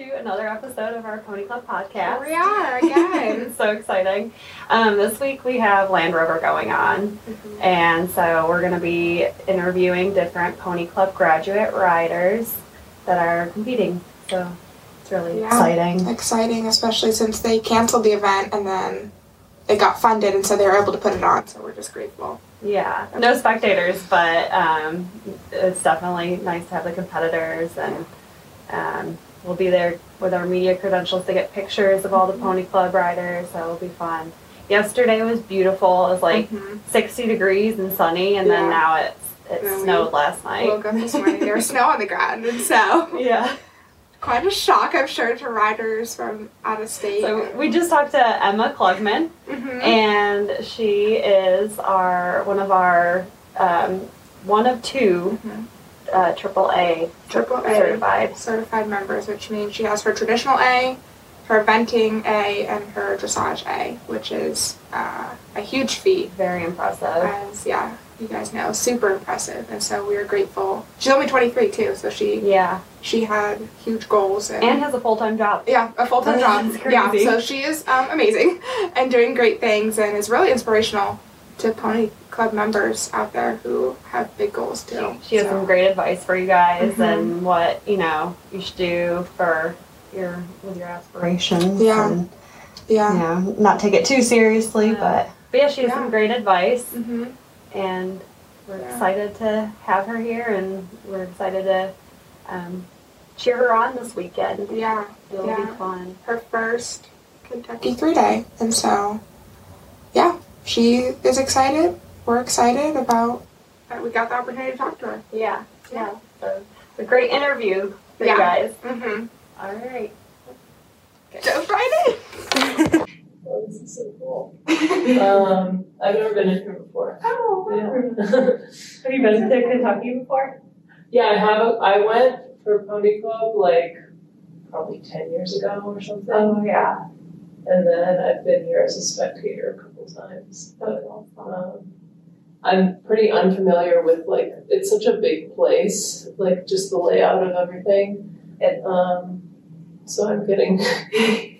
welcome to another episode of our Pony Club podcast. Here we are again. it's so exciting. Um, this week we have Land Rover going on, and so we're going to be interviewing different Pony Club graduate riders that are competing. So it's really Yeah. exciting. Exciting, especially since they canceled the event and then it got funded, and so they were able to put it on. So we're just grateful. Yeah, no spectators, but um, it's definitely nice to have the competitors, and um, we'll be there with our media credentials to get pictures of all the Pony Club riders. So it'll be fun. Yesterday was beautiful. It was like Mhm. 60 degrees and sunny, and then Yeah. now it's it snowed last night. woke up this morning, there was snow on the ground, and so Yeah. quite a shock, I'm sure, to riders from out of state. So we just talked to Emma Klugman, Mhm. and she is our one of our um, one of two Mhm. Uh, triple A Triple A. certified. certified members, which means she has her traditional A, her eventing A, and her dressage A, which is uh, a huge feat. Very impressive. As yeah, you guys know, super impressive, and so we are grateful. She's only 23 too, so she Yeah, she had huge goals and, and has a full time job. yeah, a full time job. Yeah, so she is um, amazing and doing great things, and is really inspirational to Pony Club members out there who have big goals too. She has So, some great advice for you guys Mhm. and what you know you should do for your with your aspirations. Yeah. and, yeah. you know, not take it too seriously, but but yeah, she has Yeah. some great advice, hmm and we're Yeah. excited to have her here, and we're excited to um, cheer her on this weekend. Yeah. It'll Yeah. be fun. her first Kentucky three day. And so, yeah, she is excited. We're excited about that we got the opportunity to talk to her. Yeah, yeah. So it's a great interview for Yeah. you guys. Mm-hmm. All right. Jump right in. Oh, this is so cool. um, I've never been in here before. Oh, Yeah. Have you been to Kentucky before? yeah, I have. I went for Pony Club like probably ten years ago or something, Oh yeah. and then I've been here as a spectator a couple times. But um, I'm pretty unfamiliar with like it's such a big place, like just the layout of everything. And, um, so I'm getting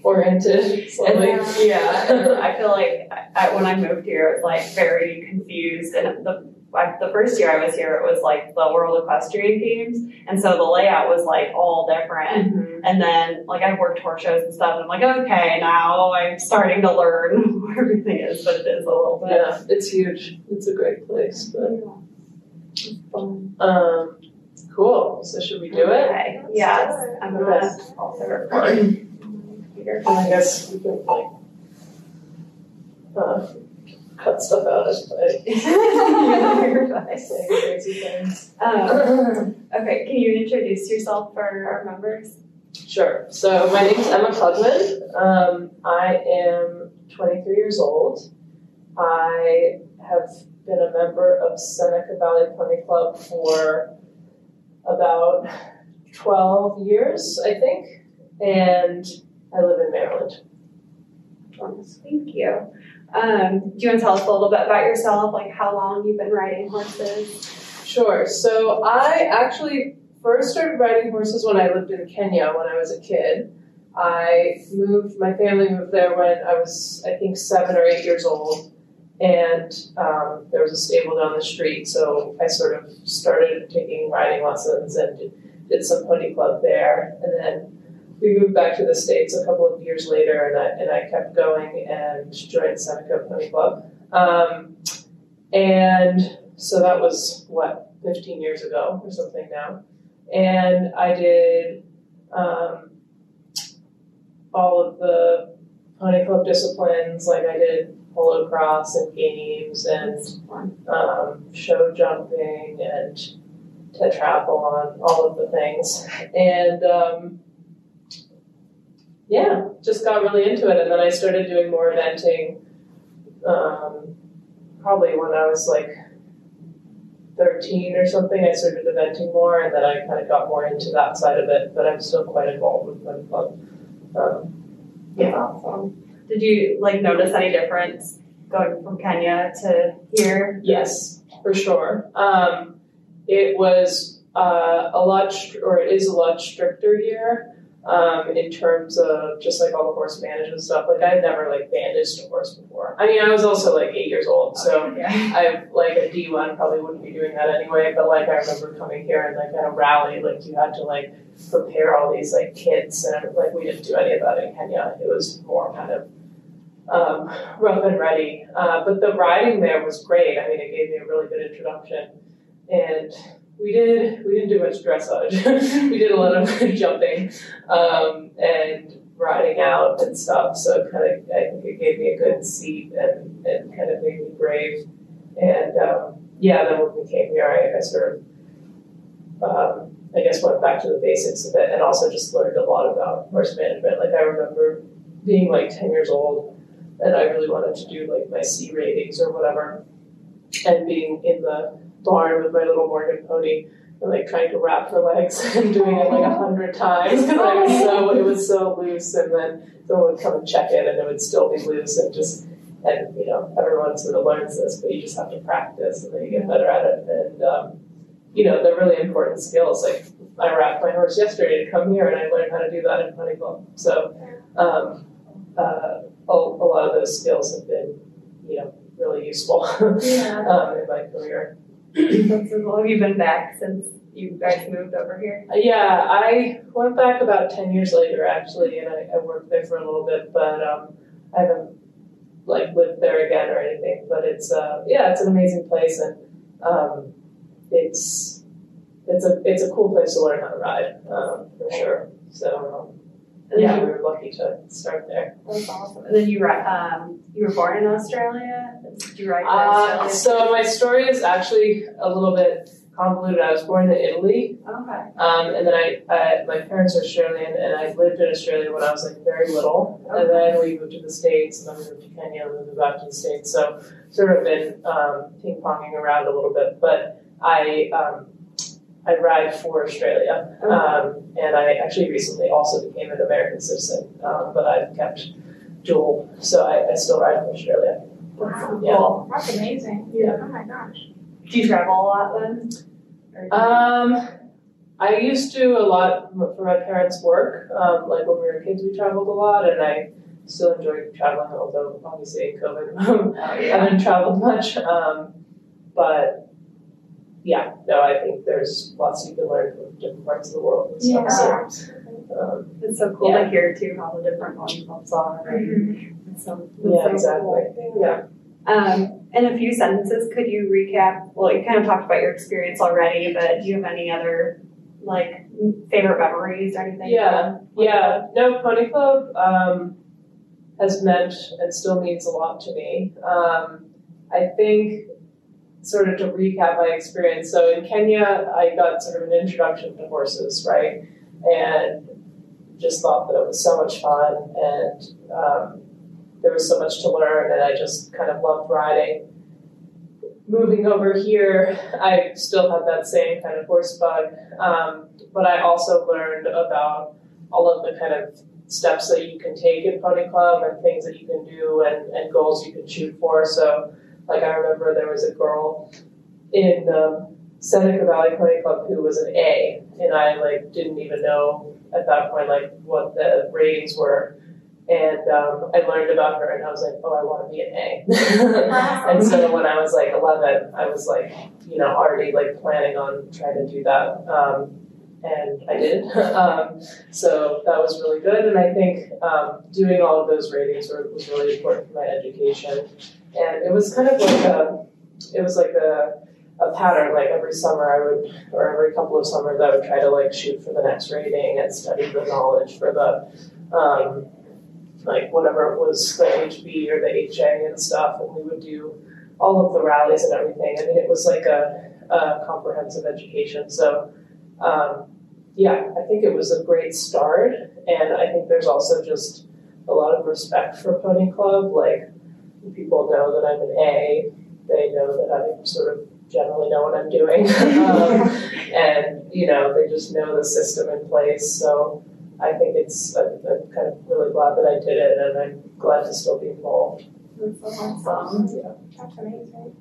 oriented slowly. It's- yeah, I feel like I, when I moved here, I was like very confused. And the like the first year I was here, it was like the World Equestrian Games, and so the layout was like all different. Mhm. And then like I've worked horse shows and stuff, and I'm like, okay, now I'm starting to learn where everything is, but it is a little bit. Yeah, it's huge. It's a great place, but fun. um, cool. So should we do it? Okay. Yes, I'm gonna also record. Here. And I guess we can like uh, cut stuff out if You're I fine. say crazy things. Um, okay, can you introduce yourself for our members? Sure. So my name is Emma Klugman. Um, I am 23 years old. I have been a member of Seneca Valley Pony Club for about 12 years, I think, and I live in Maryland. Thank you. Um, do you want to tell us a little bit about yourself, like how long you've been riding horses? Sure. So I actually first started riding horses when I lived in Kenya when I was a kid. I moved, my family moved there when I was, I think, seven or eight years old. And um, there was a stable down the street, so I sort of started taking riding lessons and did, did some pony club there. And then we moved back to the States a couple of years later, and I, and I kept going and joined Seneca Pony Club. Um, and so that was what 15 years ago or something now. And i did um, all of the pony club disciplines like i did polocrosse and games and um, show jumping and tetrathlon all of the things. And um, yeah just got really into it and then i started doing more eventing um, probably when i was like 13 or something, I started eventing more, and then I kind of got more into that side of it. But I'm still quite involved with my Club. Um, Yeah, awesome. Did you like notice any difference going from Kenya to here? yes, for sure. Um, it was uh, a lot, str- or it is a lot stricter here. Um, in terms of just like all the horse management stuff. Like I had never like bandaged a horse before. I mean, I was also like eight years old, so yeah. I like a D one probably wouldn't be doing that anyway. But like I remember coming here and like at a rally, like you had to like prepare all these like kits, and like we didn't do any of that in Kenya. It was more kind of um, rough and ready. Uh, but the riding there was great. I mean, it gave me a really good introduction, and we did we didn't do much dressage. we did a lot of jumping um, and riding out and stuff. So kind of I think it gave me a good seat and, and kind of made me brave. And um, yeah, then when we came here, I, I sort of um, I guess went back to the basics of it and also just learned a lot about horse management. Like I remember being like ten years old and I really wanted to do like my C ratings or whatever, and being in the barn with my little Morgan pony and like trying to wrap her legs and doing it like a hundred times because I was so it was so loose, and then someone would come and check it and it would still be loose and just and you know everyone sort of learns this, but you just have to practice and then you get better at it and. Um, you know, they're really important skills. Like I wrapped my horse yesterday to come here, and I learned how to do that in Pony Club. So, um, uh, a, a lot of those skills have been, you know, really useful Yeah. um, in my career. So. Have you been back since you guys moved over here? Yeah, I went back about 10 years later actually, and I, I worked there for a little bit, but um, I haven't like lived there again or anything. But it's, uh, yeah, it's an amazing place, and um, it's, it's a, it's a cool place to learn how to ride, um, for sure. So, And yeah, then we were lucky to start there. That's awesome. And then you ri- um you were born in Australia. Did you ride in Uh, so my story is actually a little bit convoluted. I was born in Italy, okay. um, and then I, I my parents are Australian, and I lived in Australia when I was like very little, Okay. and then we moved to the states, and then we moved to Kenya, and then we moved back to the states. So sort of been um, ping ponging around a little bit, but I. Um, I ride for Australia, um, and I actually recently also became an American citizen, um, but I've kept dual, so I, I still ride for Australia. Wow. Yeah. Cool. That's amazing. Yeah. Oh my gosh. Do you travel a lot then? Or do you- Um, I used to a lot for my parents' work. Um, like when we were kids, we traveled a lot, and I still enjoy traveling. Although obviously COVID, oh, I haven't traveled much. Um, but yeah, no, I think there's lots you can learn from different parts of the world and stuff. Yeah. So, um, It's so cool Yeah. to hear too how the different pony clubs are. And it's so, yeah, so exactly. cool. Yeah. Um, in a few sentences, could you recap? Well, you kind of talked about your experience already, but do you have any other like favorite memories or anything? Yeah, Yeah, no, Pony Club um, has meant and still means a lot to me. Um, I think, sort of to recap my experience, so in Kenya, I got sort of an introduction to horses, right? And just thought that it was so much fun and um, there was so much to learn, and I just kind of loved riding. Moving over here, I still have that same kind of horse bug, um, but I also learned about all of the kind of steps that you can take in Pony Club and things that you can do and, and goals you can shoot for. So, like, I remember there was a girl in um, Seneca Valley Pony Club who was an A, and I like didn't even know at that point like what the ratings were. And um, I learned about her, and I was like, "Oh, I want to be an A." and so when I was like 11, I was like, you know, already like planning on trying to do that. Um, and I did. um, so that was really good. And I think um, doing all of those ratings were, was really important for my education. And it was kind of like a, it was like a, a pattern. Like every summer, I would, or every couple of summers, I would try to like shoot for the next rating and study the knowledge for the, um, like whatever it was, the HB or the HA and stuff. And we would do all of the rallies and everything. I mean, it was like a, a comprehensive education. So um, yeah, I think it was a great start, and I think there's also just a lot of respect for Pony Club. Like, people know that I'm an A, they know that I sort of generally know what I'm doing, um, and you know, they just know the system in place. So I think it's I'm, I'm kind of really glad that I did it, and I'm glad to still be involved. That's so awesome. Yeah. That's amazing.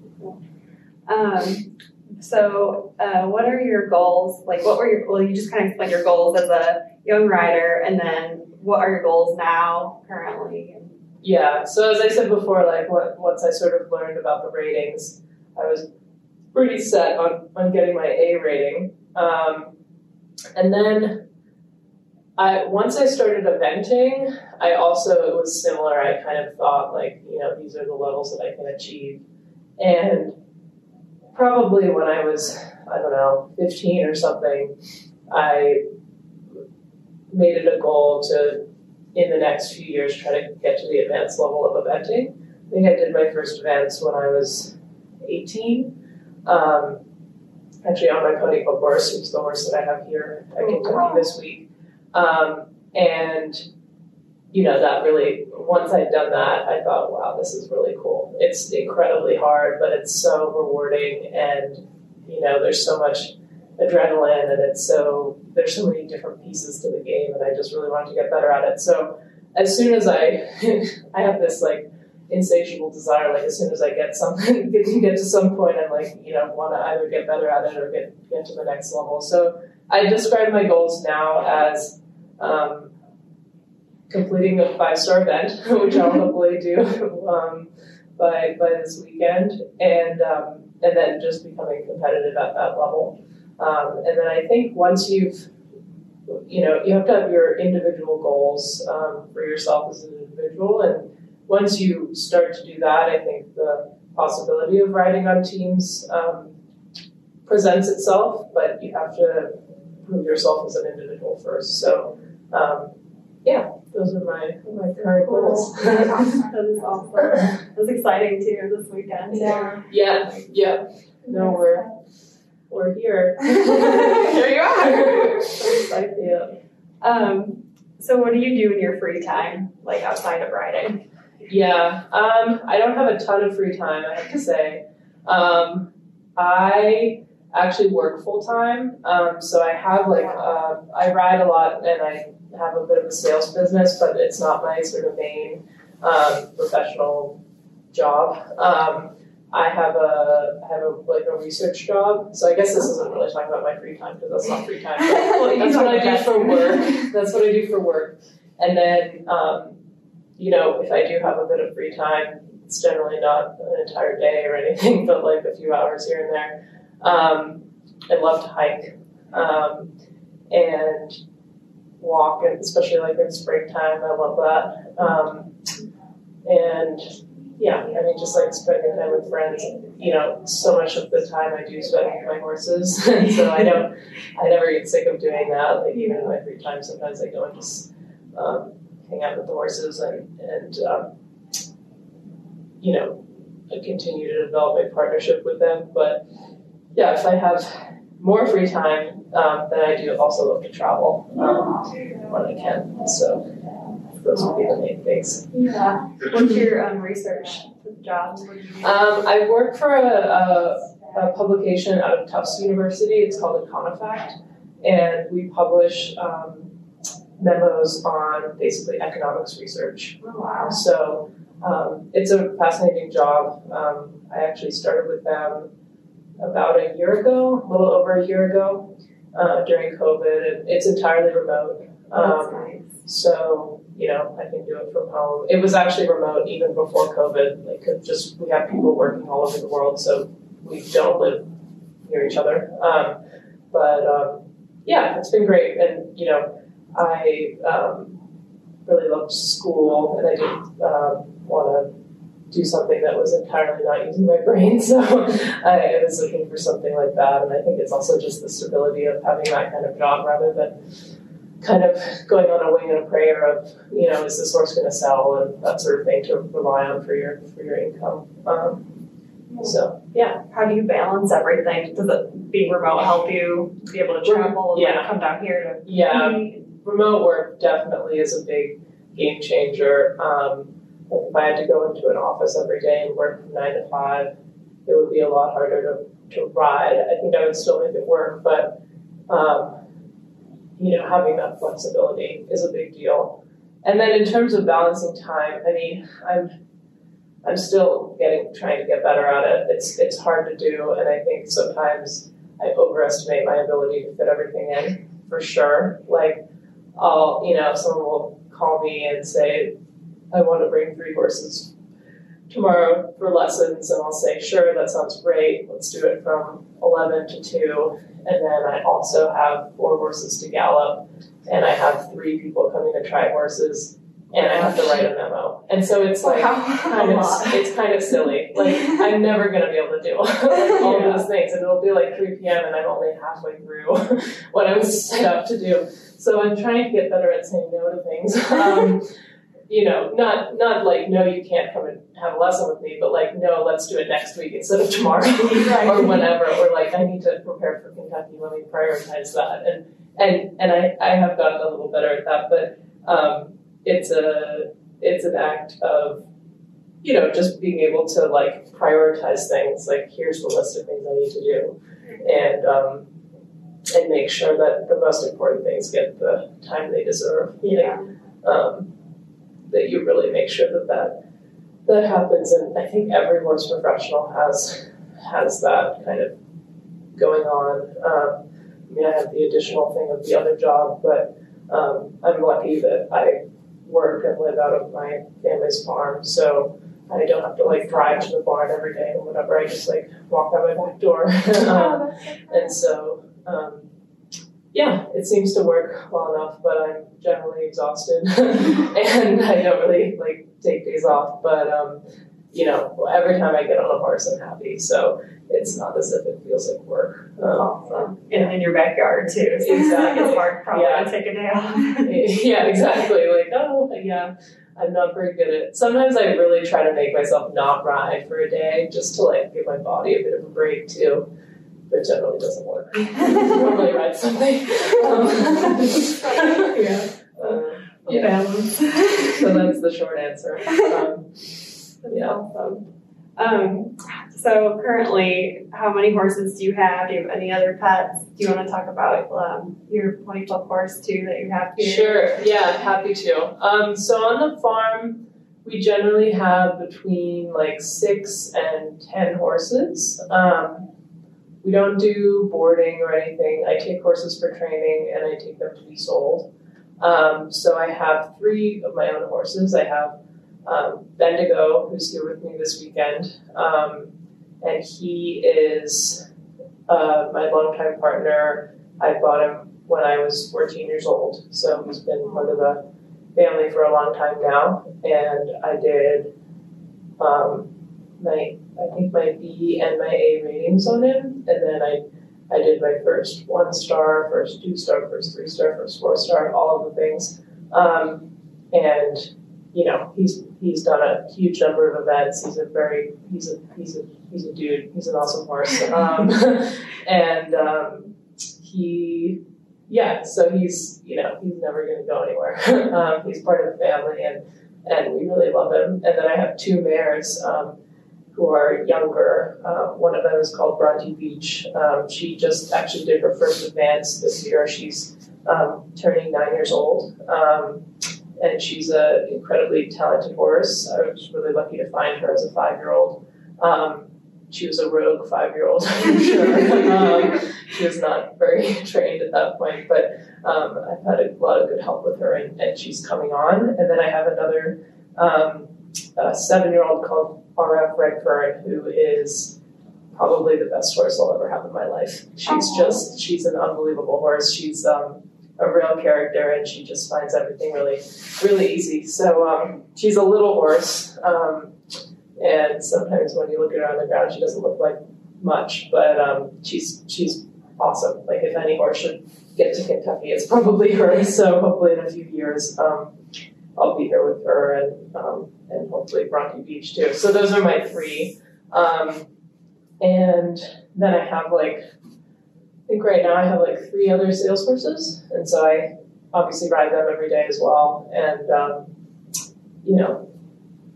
Um, So, uh, what are your goals? Like, what were your, well, you just kind of explained your goals as a young rider, and then what are your goals now, currently? Yeah, so as I said before, like what, once I sort of learned about the ratings, I was pretty set on, on getting my A rating. Um, and then I once I started eventing, I also it was similar. I kind of thought like, you know, these are the levels that I can achieve. And probably when I was, I don't know, 15 or something, I made it a goal to, in the next few years, try to get to the advanced level of eventing. I think I did my first events when I was 18. Um, actually, on my pony club horse, which is the horse that I have here at Kentucky this week. Um, and you know, that really, once I'd done that, I thought, wow, this is really cool. It's incredibly hard, but it's so rewarding. And, you know, there's so much adrenaline and it's so, there's so many different pieces to the game. And I just really wanted to get better at it. So as soon as I, I have this like insatiable desire, like as soon as I get something, get to get to some point, I'm like, you know, want to either get better at it or get, get to the next level. So I describe my goals now as, um, completing a five star event, which I'll hopefully do um, by by this weekend, and um, and then just becoming competitive at that level. Um, and then I think once you've you know you have to have your individual goals um, for yourself as an individual, and once you start to do that, I think the possibility of riding on teams um, presents itself, but you have to prove yourself as an individual first. So um, yeah, those are my my current goals. that is awesome. That's exciting too this weekend. Yeah. Yeah, yeah. No, we're we're here. Here you are. yeah. Um, so what do you do in your free time, like outside of riding? Yeah. Um, I don't have a ton of free time, I have to say. Um, I actually work full time. Um, so I have like uh, I ride a lot and I have a bit of a sales business, but it's not my sort of main um, professional job. I have a I have a like a research job, so I guess this isn't really talking about my free time because that's not free time. But that's what I do for work. That's what I do for work, and then um, you know if I do have a bit of free time, it's generally not an entire day or anything, but like a few hours here and there. Um, I love to hike, um, and walk, and especially like in springtime. I love that. Um, and yeah, I mean, just like spending time with friends. You know, so much of the time I do spend with my horses, and so I don't, I never get sick of doing that. Like even in my free time, sometimes I go and just um, hang out with the horses and and um, you know, I continue to develop a partnership with them. But yeah, if I have more free time, um, then I do also love to travel um, when I can. So those would be the main things. Yeah. What's your um, research job? What do you do? Um, I work for a, a, a publication out of Tufts University. It's called Econofact, and we publish um, memos on basically economics research. Oh, wow. So um, it's a fascinating job. Um, I actually started with them about a year ago, a little over a year ago, uh, during COVID. It's entirely remote. Um, nice. so, you know, I can do it from home. It was actually remote even before COVID. Like, just we have people working all over the world, so we don't live near each other. Um, but um, yeah, it's been great, and you know, I um, really loved school, and I didn't um, want to do something that was entirely not using my brain. So I was looking for something like that, and I think it's also just the stability of having that kind of job rather than kind of going on a wing and a prayer of you know is this horse going to sell and that sort of thing to rely on for your for your income. Um, so yeah, How do you balance everything? Does it being remote help you be able to travel and Yeah. like, come down here to yeah. remote work definitely is a big game changer. Um, like if I had to go into an office every day and work from nine to five, it would be a lot harder to, to ride. I think I would still make it work, but um, you know, having that flexibility is a big deal. And then in terms of balancing time, I mean, I'm I'm still getting trying to get better at it. It's it's hard to do, and I think sometimes I overestimate my ability to fit everything in for sure. Like I'll you know someone will call me and say I want to bring three horses tomorrow for lessons, and I'll say sure that sounds great. Let's do it from eleven to two, and then I also have four horses to gallop, and I have three people coming to try horses and I have to write a memo. And so it's like kind of it's kind of silly. Like I'm never gonna be able to do like, all Yeah. those things, and it'll be like 3 p.m. and I'm only halfway through what I was set up to do. So I'm trying to get better at saying no to things. Um, you know, not not like no, you can't come and have a lesson with me, but like no, let's do it next week instead of tomorrow or whenever. Or like I need to prepare for Kentucky. Let me prioritize that. And and and I I have gotten a little better at that, but. Um, it's a it's an act of you know just being able to like prioritize things like here's the list of things i need to do and um, and make sure that the most important things get the time they deserve Yeah. um, that you really make sure that that that happens. And i think every horse professional has has that kind of going on. Um, i mean i have the additional thing of the other job but um, i'm lucky that i work and live out of my family's farm. So i don't have to like drive to the barn every day or whatever. I just like walk out my back door. Um, and so, um, yeah, it seems to work well enough, but I'm generally exhausted and I don't really like take days off. But, um, you know, every time I get on a horse, I'm happy. So it's not as if it feels like work. Um, in, in your backyard too. So Exactly. It's hard probably Yeah. to take a day off. yeah, exactly. Like, oh, yeah, I'm not very good at. Sometimes I really try to make myself not ride for a day just to like give my body a bit of a break too. But it generally doesn't work. Normally write something. Um, yeah. Uh, yeah. Balance. So that's the short answer. Um, yeah. Awesome. Um, so currently, how many horses do you have? Do you have any other pets? Do you want to talk about um, your pony club horse too that you have here? Sure. Yeah, happy to. Um, so on the farm, we generally have between like six and ten horses. Um, we don't do boarding or anything. I take horses for training and I take them to be sold. Um, so I have three of my own horses. I have um, Bendigo, who's here with me this weekend, um, and he is uh, my longtime partner. I bought him when I was 14 years old, so he's been part of the family for a long time now. And I did um, my, I think my B and my A ratings on him, and then I, I did my first one star, first two star, first three star, first four star, all of the things. Um, and you know, he's he's done a huge number of events. He's a very he's a he's a he's a dude. He's an awesome horse. Um, and um, he yeah, so he's you know he's never going to go anywhere. um, he's part of the family, and and we really love him. And then I have two mares um, who are younger. Uh, one of them is called Bronte Beach. Um, she just actually did her first advance this year. She's um, turning nine years old. Um, and she's an incredibly talented horse. I was really lucky to find her as a five year old. Um, she was a rogue five year old, I'm sure. um, she was not very trained at that point, but um, I've had a lot of good help with her, and, and she's coming on. And then I have another seven year old called RF Redfern, who is probably the best horse I'll ever have in my life. She's just, she's an unbelievable horse. She's um, a real character, and she just finds everything really, really easy. So um, she's a little horse. Um, and sometimes when you look at her on the ground, she doesn't look like much, but um, she's she's awesome. Like if any horse should get to Kentucky, it's probably her. So hopefully in a few years, um, I'll be here with her and um, and hopefully Bronte Beach too. So those are my three, um, and then I have like I think right now I have like three other sales horses, and so I obviously ride them every day as well, and um, you know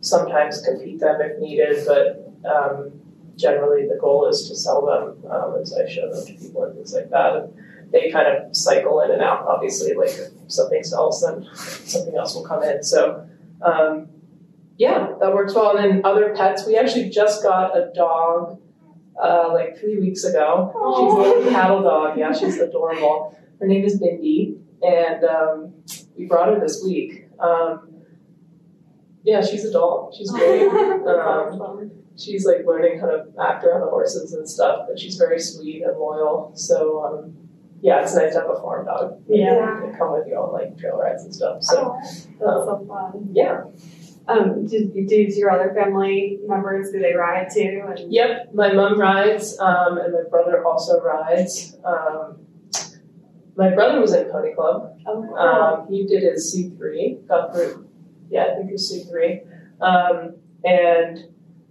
sometimes compete them if needed, but um, generally the goal is to sell them um, as I show them to people and things like that. And they kind of cycle in and out. Obviously, like if something sells, then something else will come in. So, um, yeah, that works well. And then other pets, we actually just got a dog uh, like three weeks ago. She's a little cattle dog. Yeah, she's adorable. Her name is Bindi, and um, we brought her this week. Um, yeah, she's a doll. She's great. Um, she's like learning how to act around the horses and stuff, but she's very sweet and loyal. So um, yeah, it's nice to have a farm dog. Yeah. They come with you on like trail rides and stuff. So That's um, so fun. yeah. Um, did, did your other family members, do they ride too? And Yep, my mom rides, um, and my brother also rides. Um, my brother was in Pony Club. Oh, cool. Um, he did his C three, got through. Yeah, I think it was C three, um, and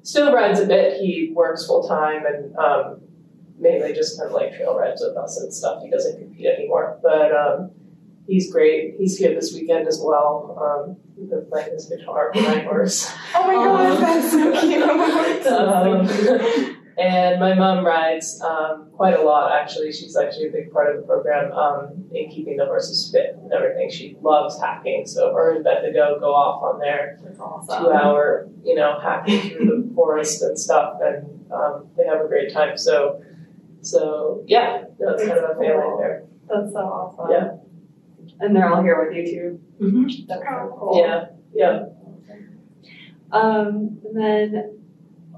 still rides a bit. He works full time and um, mainly just kind of like trail rides with us and stuff. He doesn't compete anymore, but um, he's great. He's here this weekend as well. Um, he's been playing his guitar for my horse. Oh my god, that's so cute. Um, and my mom rides um, quite a lot, actually. She's actually a big part of the program um, in keeping the horses fit and everything. She loves hacking, so her and Bendigo go off on their awesome. two hour, you know, hacking through the forest and stuff, and um, they have a great time. So, so yeah, that's kind of a family there. That's so awesome. Yeah. And they're all here with you too. Mm-hmm. That's so cool. Yeah, yeah. Um, and then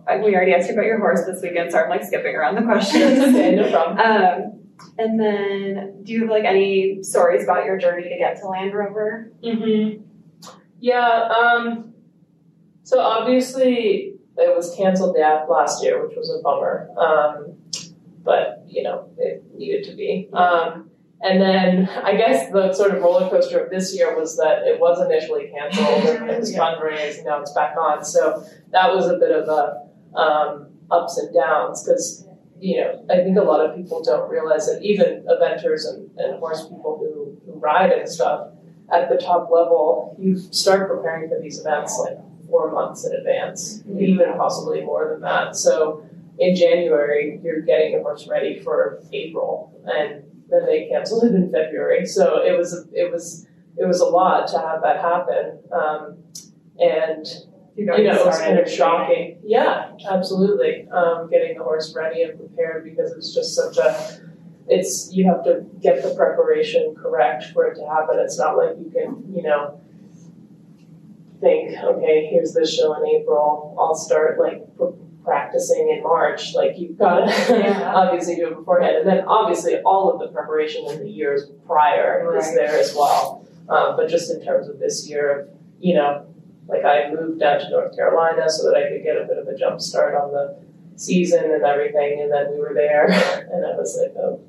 uh, we already asked you about your horse this weekend, so I'm like skipping around the questions. okay, no problem. Um, and then, do you have like any stories about your journey to get to Land Rover? Mm-hmm. Yeah. Um, so obviously it was canceled yeah, last year, which was a bummer. Um, but you know it needed to be. Um, and then I guess the sort of roller coaster of this year was that it was initially canceled and it was Yeah. fundraised and now it's back on. So that was a bit of a um, ups and downs because you know I think a lot of people don't realize that even eventers and, and horse people who, who ride and stuff at the top level, you start preparing for these events like four months in advance, even possibly more than that. So in January, you're getting the horse ready for April, and then they canceled it in February. So it was it was it was a lot to have that happen, um, and You you know, it was kind of shocking. Yeah, absolutely. Um, getting the horse ready and prepared because it's just such a, it's, you have to get the preparation correct for it to happen. It's not like you can, you know, think, okay, here's this show in April, I'll start like practicing in March. Like you've got to Yeah. obviously do it beforehand. And then obviously all of the preparation in the years prior is there as well. Um, but just in terms of this year, you know, like I moved down to North Carolina so that I could get a bit of a jump start on the season and everything, and then we were there, and I was like, oh,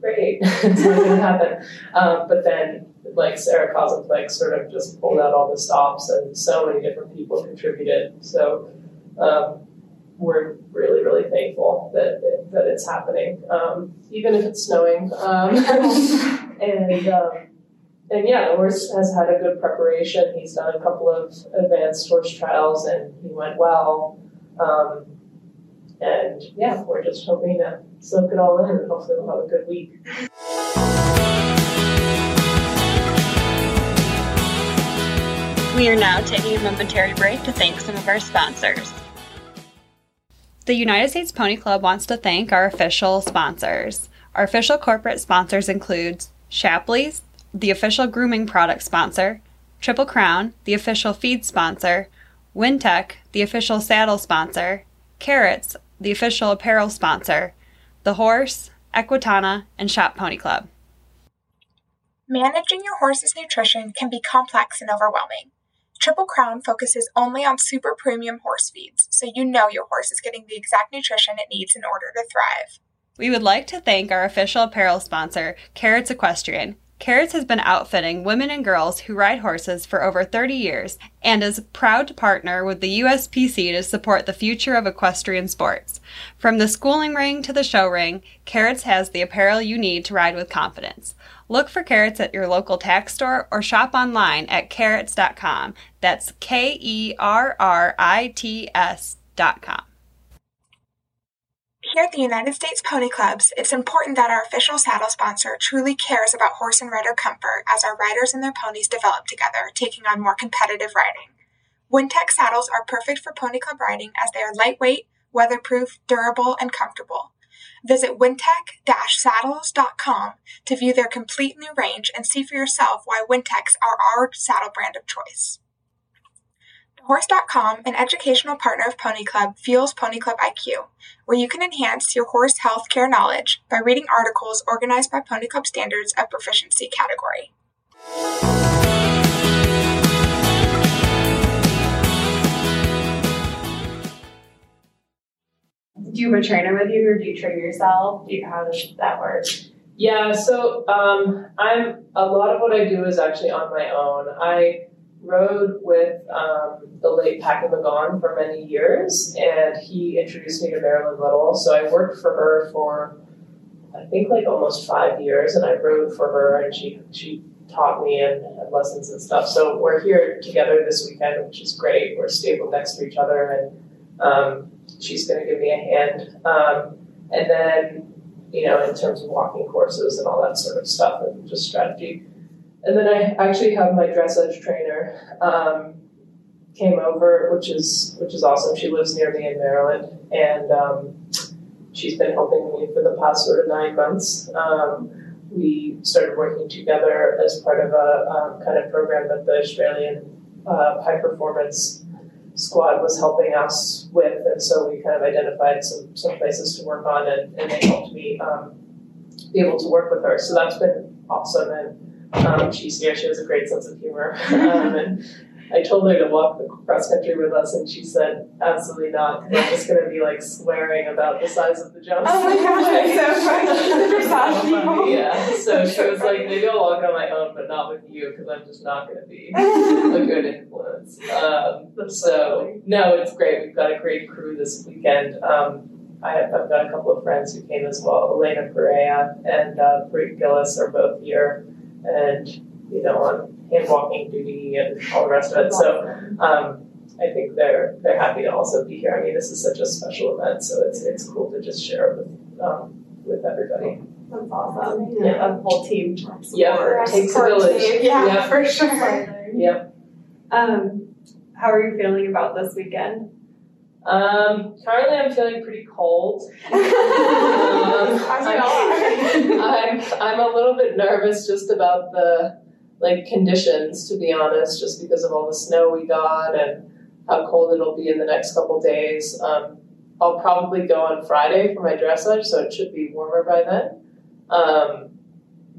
great, it's not gonna happen. Um, but then, like Sarah Cosentlik sort of just pulled out all the stops, and so many different people contributed. So um, we're really, really thankful that that it's happening, um, even if it's snowing. Um, and um, and yeah, the horse has had a good preparation. He's done a couple of advanced horse trials, and he went well. Um, and yeah, we're just hoping to soak it all in, and hopefully we'll have a good week. We are now taking a momentary break to thank some of our sponsors. The United States Pony Club wants to thank our official sponsors. Our official corporate sponsors include Shapley's, the official grooming product sponsor, Triple Crown, the official feed sponsor, Wintec, the official saddle sponsor, Kerrits, the official apparel sponsor, The Horse, Equitana, and Shop Pony Club. Managing your horse's nutrition can be complex and overwhelming. Triple Crown focuses only on super premium horse feeds, so you know your horse is getting the exact nutrition it needs in order to thrive. We would like to thank our official apparel sponsor, Kerrits Equestrian. Kerrits has been outfitting women and girls who ride horses for over 30 years and is proud to partner with the USPC to support the future of equestrian sports. From the schooling ring to the show ring, Kerrits has the apparel you need to ride with confidence. Look for Kerrits at your local tack store or shop online at kerrits.com. That's K E R R I T S.com. Here at the United States Pony Clubs, it's important that our official saddle sponsor truly cares about horse and rider comfort as our riders and their ponies develop together, taking on more competitive riding. Wintec saddles are perfect for pony club riding as they are lightweight, weatherproof, durable, and comfortable. Visit wintec-saddles.com to view their complete new range and see for yourself why Wintecs are our saddle brand of choice. Horse.com, an educational partner of Pony Club, fuels Pony Club IQ, where you can enhance your horse health care knowledge by reading articles organized by Pony Club standards of proficiency category. Do you have a trainer with you, or do you train yourself? Do you, how does that work? Yeah, so um, I'm a lot of what I do is actually on my own. I rode with um, the late Packy McGaughan for many years, and he introduced me to Marilyn Little. So I worked for her for I think like almost five years, and I rode for her, and she she taught me and had lessons and stuff. So we're here together this weekend, which is great. We're stable next to each other, and um, she's going to give me a hand. Um, and then, you know, in terms of walking courses and all that sort of stuff, and just strategy. And then I actually have my dressage trainer um, came over, which is which is awesome. She lives near me in Maryland, and um, she's been helping me for the past sort of nine months. Um, we started working together as part of a um, kind of program that the Australian uh, high performance squad was helping us with, and so we kind of identified some, some places to work on, and, and they helped me um, be able to work with her. So that's been awesome, and um, she's here. She has a great sense of humor, um, and I told her to walk the cross country with us, and she said, "Absolutely not. I'm just going to be like swearing about the size of the jumps." Oh my gosh, that's so funny. Yeah. So she was like, "Maybe I'll walk on my own, but not with you, because I'm just not going to be a good influence." Um, so no, it's great. We've got a great crew this weekend. Um, I have, I've got a couple of friends who came as well. Elena Perea and uh, Brit Gillis are both here, and you know, on hand walking duty and all the rest of it. So um, I think they're they're happy to also be here. I mean, this is such a special event, so it's it's cool to just share with um, with everybody. That's awesome. Yeah. Yeah, a whole team. Yeah, takes a village. team. Yeah, Yeah. for sure. Yep. Um, how are you feeling about this weekend? Um, currently, I'm feeling pretty cold. Um, As we all are. I'm I'm a little bit nervous just about the like conditions, to be honest, just because of all the snow we got and how cold it'll be in the next couple days. Um, I'll probably go on Friday for my dressage, so it should be warmer by then. Um,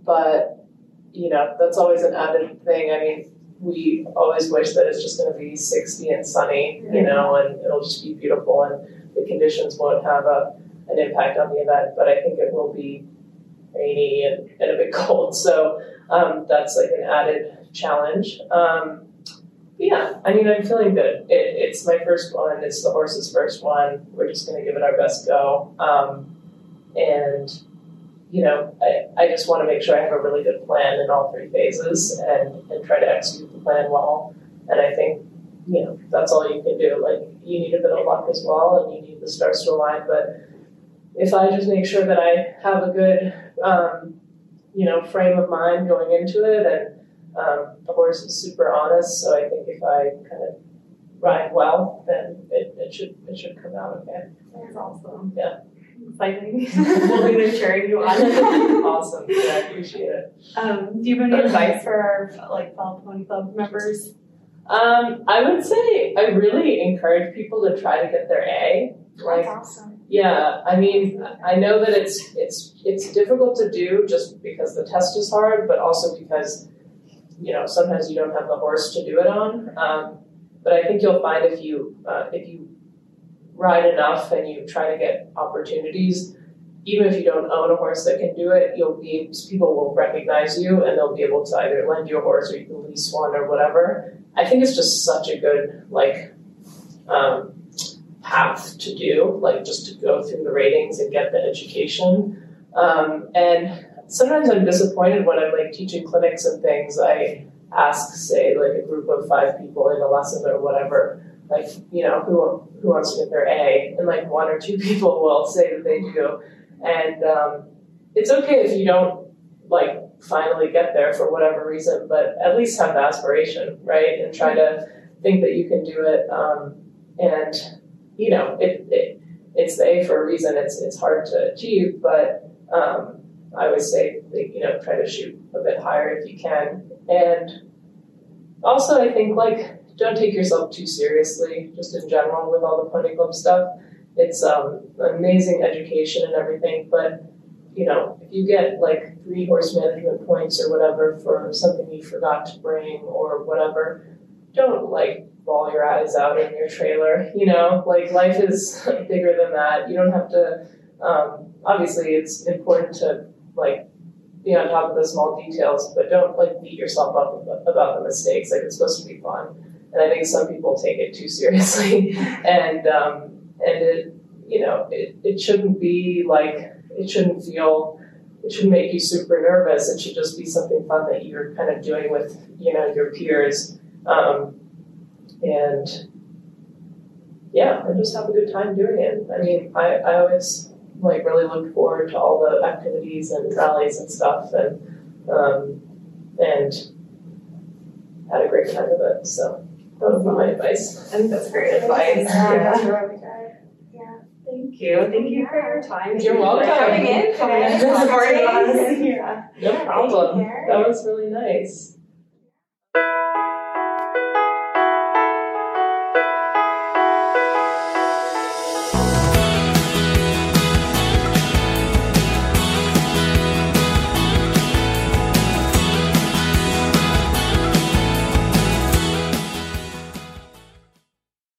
but you know, that's always an added thing. I mean, we always wish that it's just going to be 60 and sunny, you know, and it'll just be beautiful, and the conditions won't have a an impact on the event. But I think it will be rainy and, and a bit cold, so um, that's like an added challenge. Um, yeah, I mean, I'm feeling good. It, it's my first one. It's the horse's first one. We're just going to give it our best go. Um, and, you know, I, I just want to make sure I have a really good plan in all three phases and, and try to execute the plan well. And I think, you know, that's all you can do. Like, you need a bit of luck as well, and you need the stars to align. But if I just make sure that I have a good, um, you know, frame of mind going into it, and um, the horse is super honest, so I think if I kind of ride well, then it, it should it should come out okay. That's awesome. Yeah. Exciting. we'll be there cheering you on. It. Awesome. Yeah, I appreciate it. um, do you have any advice for our like fellow pony club members? Um, I would say I really encourage people to try to get their A. Like, awesome. Yeah, I mean, I know that it's it's it's difficult to do just because the test is hard, but also because you know sometimes you don't have the horse to do it on. Um, but I think you'll find if you uh, if you ride enough and you try to get opportunities, even if you don't own a horse that can do it, you'll be people will recognize you and they'll be able to either lend you a horse or you can lease one or whatever. I think it's just such a good like um, path to do, like just to go through the ratings and get the education. Um, and sometimes I'm disappointed when I'm like teaching clinics and things. I ask, say, like a group of five people in a lesson or whatever, like you know, who who wants to get their A, and like one or two people will say that they do, and um, it's okay if you don't like finally get there for whatever reason, but at least have the aspiration, right, and try to think that you can do it. Um, and you know, it, it it's the A for a reason. It's it's hard to achieve, but um, I would say you know try to shoot a bit higher if you can. And also, I think like don't take yourself too seriously, just in general with all the pony club stuff. It's um, amazing education and everything, but you know, if you get like three horse management points or whatever for something you forgot to bring or whatever, don't like bawl your eyes out in your trailer. You know, like life is bigger than that. You don't have to. Um, obviously, it's important to like be on top of the small details, but don't like beat yourself up about the mistakes. Like it's supposed to be fun, and I think some people take it too seriously, and um, and it you know it, it shouldn't be like it shouldn't feel it shouldn't make you super nervous. It should just be something fun that you're kind of doing with you know your peers. Um, and yeah, I just have a good time doing it. I mean, I, I always like really look forward to all the activities and rallies and stuff, and um, and had a great time with it. So that would be my advice. I think that's great advice. Yeah. yeah. Thank you. Thank you for your time. You're welcome. For coming in today. Coming in. Supporting us. Yeah. No problem. That was really nice.